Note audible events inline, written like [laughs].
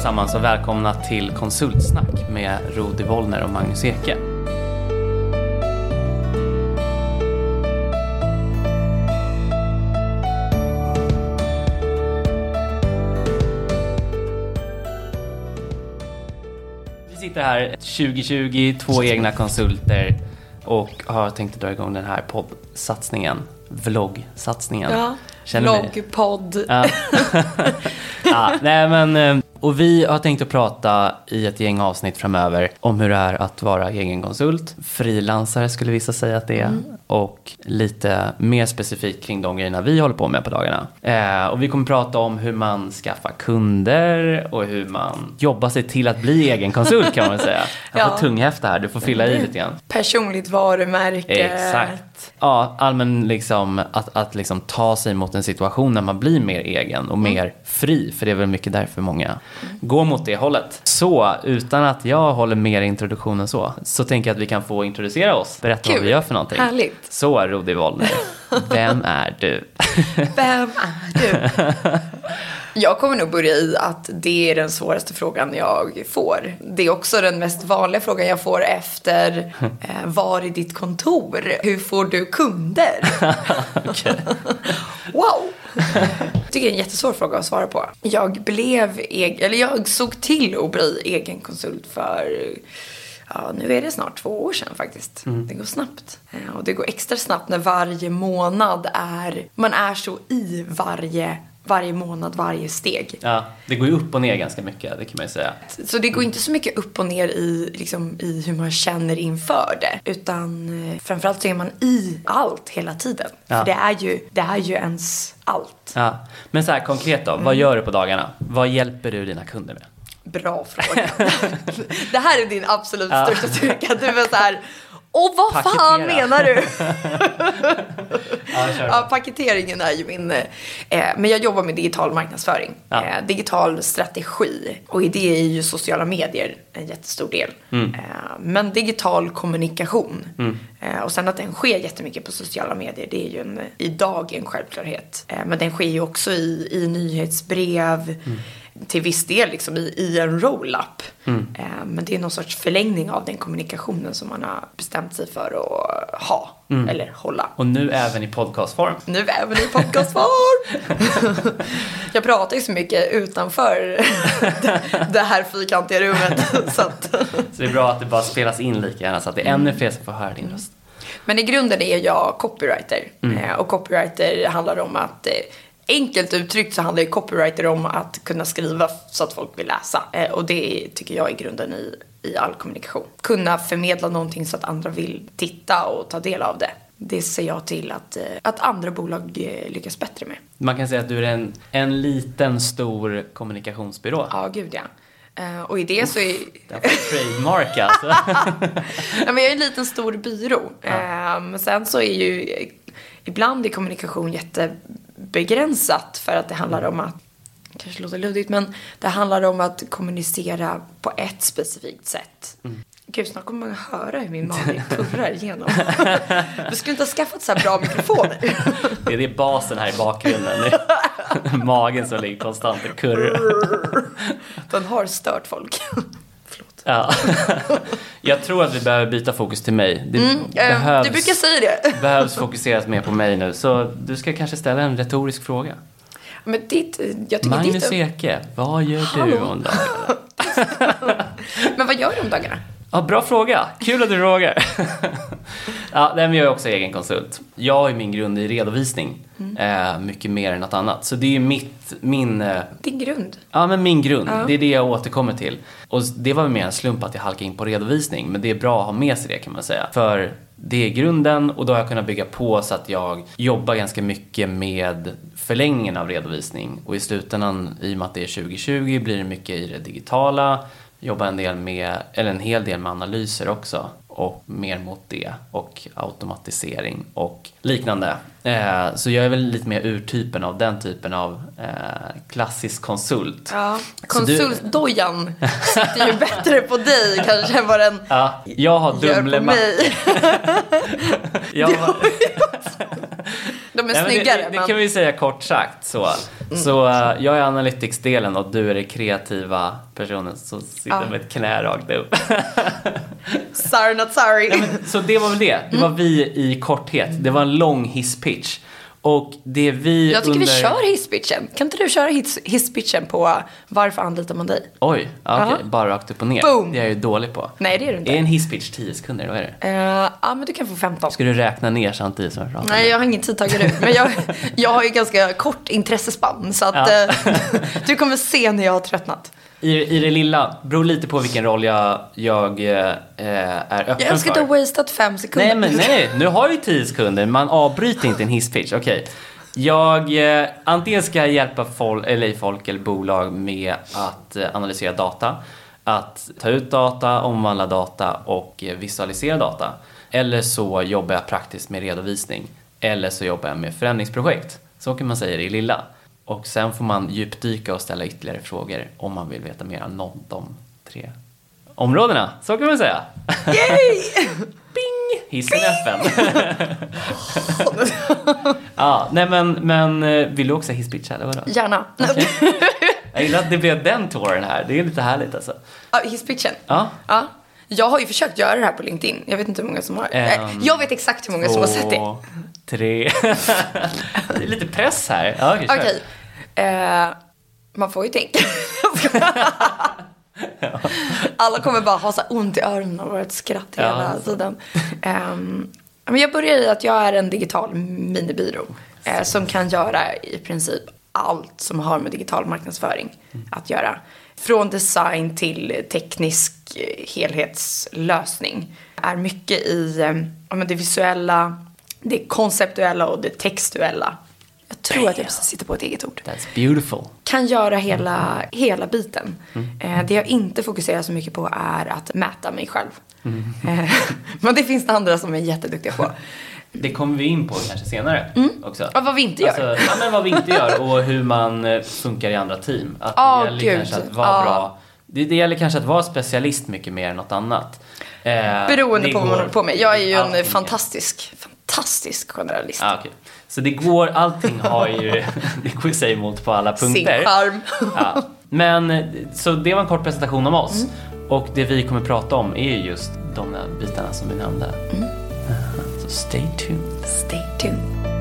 allesammans och välkomna till Konsultsnack med Rodi Wollner och Magnus Eke. Vi sitter här 2020, två egna konsulter och har tänkt att dra igång den här poddsatsningen, vloggsatsningen. Ja, vloggpodd. Ja. [laughs] ja, nej men, eh, och vi har tänkt att prata i ett gäng avsnitt framöver om hur det är att vara egen konsult. Frilansare skulle vissa säga att det är. Och lite mer specifikt kring de grejerna vi håller på med på dagarna. Eh, och vi kommer prata om hur man skaffar kunder och hur man jobbar sig till att bli egen konsult kan man säga. [laughs] Jag får Ja. tunghäfta här, du får fylla i lite grann. Personligt varumärke. Exakt. Ja, allmän liksom att, att liksom ta sig mot en situation när man blir mer egen och mer fri. För det är väl mycket därför många går mot det hållet. Så utan att jag håller mer introduktionen så, så tänker jag att vi kan få introducera oss. Berätta vad Kul. vi gör för någonting. Härligt. Så Rodi Wollner, vem är du? [laughs] Vem är du? [laughs] Jag kommer nog börja i att det är den svåraste frågan jag får. Det är också den mest vanliga frågan jag får efter [laughs] eh, Var är ditt kontor? Hur får du kunder? [laughs] wow! Jag tycker det är en jättesvår fråga att svara på. Jag blev egen, eller jag såg till att bli egen konsult för Ja, nu är det snart två år sedan faktiskt. Det går snabbt. Eh, Och det går extra snabbt när varje månad är... Man är så i varje, varje månad, varje steg. Ja, det går ju upp och ner ganska mycket, det kan man ju säga. Så det går inte så mycket upp och ner i, liksom, i hur man känner inför det. Utan eh, framförallt så är man i allt hela tiden. Ja. För det är, ju, det är ju ens allt. Ja. Men så här konkret då, Mm. vad gör du på dagarna? Vad hjälper du dina kunder med? Bra fråga. [laughs] det här är din absolut Ja. största styrka. Du är så här... Och vad fan Paketera. menar du? [laughs] Ja. Ja, paketeringen är ju min... Eh, men jag jobbar med digital marknadsföring. Ja. Eh, digital strategi. Och i det är ju sociala medier en jättestor del. Mm. Eh, men digital kommunikation. Eh, och sen att den sker jättemycket på sociala medier. Det är ju en, idag en självklarhet. Eh, men den sker ju också i, i nyhetsbrev. Mm. Till viss del liksom i, i en roll-up. Mm. Eh, men det är någon sorts förlängning av den kommunikationen som man har bestämt sig för att ha. Mm. Eller hålla. Och nu även i podcastform. Nu även i podcastform. [laughs] jag pratar ju så mycket utanför [laughs] det här fyrkantiga rummet. Så att. Så det är bra att det bara spelas in lika gärna så att det är ännu fler som får höra din röst. Men i grunden är jag copywriter. Mm. Eh, Och copywriter handlar om att eh, Enkelt uttryckt så handlar ju copywriter om att kunna skriva så att folk vill läsa. Eh, Och det tycker jag är grunden i, i all kommunikation. Kunna förmedla någonting så att andra vill titta och ta del av det. Det ser jag till att, eh, att andra bolag eh, lyckas bättre med. Man kan säga att du är en, en liten stor kommunikationsbyrå. Ja, gud ja. Och i det så är... Det trademark alltså. [laughs] Ja, men jag är en liten stor byrå. Men sen så är ju ibland är kommunikation jättebegränsat för att det handlar om att kanske låter luddigt, men det handlar om att kommunicera på ett specifikt sätt. Gud, snart kommer man höra hur min mage [laughs] kurrar igenom. Du skulle inte ha skaffat så här bra mikrofoner. Det är det basen här i bakgrunden. [laughs] Magen som ligger konstant och kurrar. Den har stört folk. [laughs] Ja. Jag tror att vi behöver byta fokus till mig. Det Eh, behövs, Du brukar säga det. [laughs] behövs fokuseras mer på mig nu. Så du ska kanske ställa en retorisk fråga. Men ditt, jag tycker Magnus ditt, Eke, vad gör du Hallå? om dagarna? [laughs] Men vad gör du om dagarna? Ja, bra fråga. Kul att du frågar. [laughs] ja, nej, men jag är också egen konsult. Jag har ju min grund i redovisning. Eh, mycket mer än något annat. Så det är ju mitt, min, eh, Din grund. ja, men min grund. Ja. Det är det jag återkommer till. Och det var väl mer en slump att jag halkade in på redovisning. Men det är bra att ha med sig det kan man säga. För det är grunden och då har jag kunnat bygga på så att jag jobbar ganska mycket med förlängningen av redovisning. Och i slutändan, i och med att det är 2020, blir det mycket i det digitala. Jobbar en del med, eller en hel del med analyser också. Och mer mot det. Och automatisering och liknande. Eh, så jag är väl lite mer urtypen av den typen av eh, klassisk konsult. Ja, du- konsultdojan sitter ju bättre på dig kanske än vad den Ja, jag har gör på mig. [laughs] [laughs] Jag har, De är Nej, snyggare. Det, det, men- kan vi säga kort sagt så. Så eh, jag är analytics-delen och du är den kreativa personen som sitter Ja. med ett knä rakt upp. [laughs] Sorry not sorry. Nej, men, så det var väl det. Det var vi i korthet. Det var en lång hisspitch. Och det vi Jag tycker under... vi kör hisspitchen. Kan inte du köra hiss- hisspitchen på varför anlitar man dig? Oj, ja, okej. Ja. Bara rakt upp och ner. Boom. Det är jag ju dålig på. Nej, det är du inte. Är en hisspitch 10 sekunder? Vad är det? Eh, Ja, men du kan få 15. Ska du räkna ner samtidigt som jag pratar? Nej, jag har ingen tidtagare nu. Men jag, jag har ju ganska kort intressespann. Så att Ja. eh, [laughs] du kommer se när jag har tröttnat. I, I det lilla, beror lite på vilken roll jag, jag eh, är öppen Jag älskar för. att du har wasted fem sekunder. Nej, men nej, nu har jag ju 10 sekunder. Man avbryter inte en hisspitch. Okej. Jag, eh, antingen ska jag hjälpa folk, eller folk eller bolag med att eh, analysera data, att ta ut data, omvandla data och eh, visualisera data. Eller så jobbar jag praktiskt med redovisning. Eller så jobbar jag med förändringsprojekt. Så kan man säga det i lilla. Och sen får man djupdyka och ställa ytterligare frågor om man vill veta mer om någon de tre områdena. Så kan man säga. Yay! [laughs] Bing! Hissen är öppen. [laughs] ja, nej men, men eh, vill du också hisspitcha eller vadå? Gärna. Okej. Jag gillar att det blev den tåren här. Det är lite härligt alltså. Ja, hisspitchen. Ja. Ja. Jag har ju försökt göra det här på LinkedIn. Jag vet inte hur många som har. Ehm, Nej, jag vet exakt hur många som har sett det. Två, tre. [laughs] det är lite press här. Ja, okej, kör. Eh, man får ju tänka. [laughs] Alla kommer bara ha så ont i öronen och ett skratt Ja, hela tiden. Ehm, men jag börjar i att jag är en digital minibyrå. Eh, som kan göra i princip allt som har med digital marknadsföring att göra. Från design till teknisk helhetslösning. Är mycket i eh, det visuella, det konceptuella och det textuella. Jag tror att jag precis sitter på ett eget ord That's beautiful. kan göra hela, hela biten. Mm. Eh, det jag inte fokuserar så mycket på är att mäta mig själv. Mm. Eh, [laughs] men det finns det andra som är jätteduktiga på. [laughs] Det kommer vi in på kanske senare också. Och vad vi inte gör. Alltså, ja, men vad vi inte gör och hur man eh, funkar i andra team. Att det Ja, gäller gud. kanske att vara Ja. bra. Det, det gäller kanske att vara specialist mycket mer än något annat. Eh, Beroende på vad man håller på med. Jag är ju en fantastisk, fantastisk generalist. Ah, okej. Så det går, allting har ju, [laughs] det går sig emot på alla Sin punkter. charm. [laughs] Ja. Men, så det var en kort presentation om oss. Mm. Och det vi kommer prata om är ju just de bitarna som vi nämnde. Mm. [laughs] Så stay tuned. Stay tuned.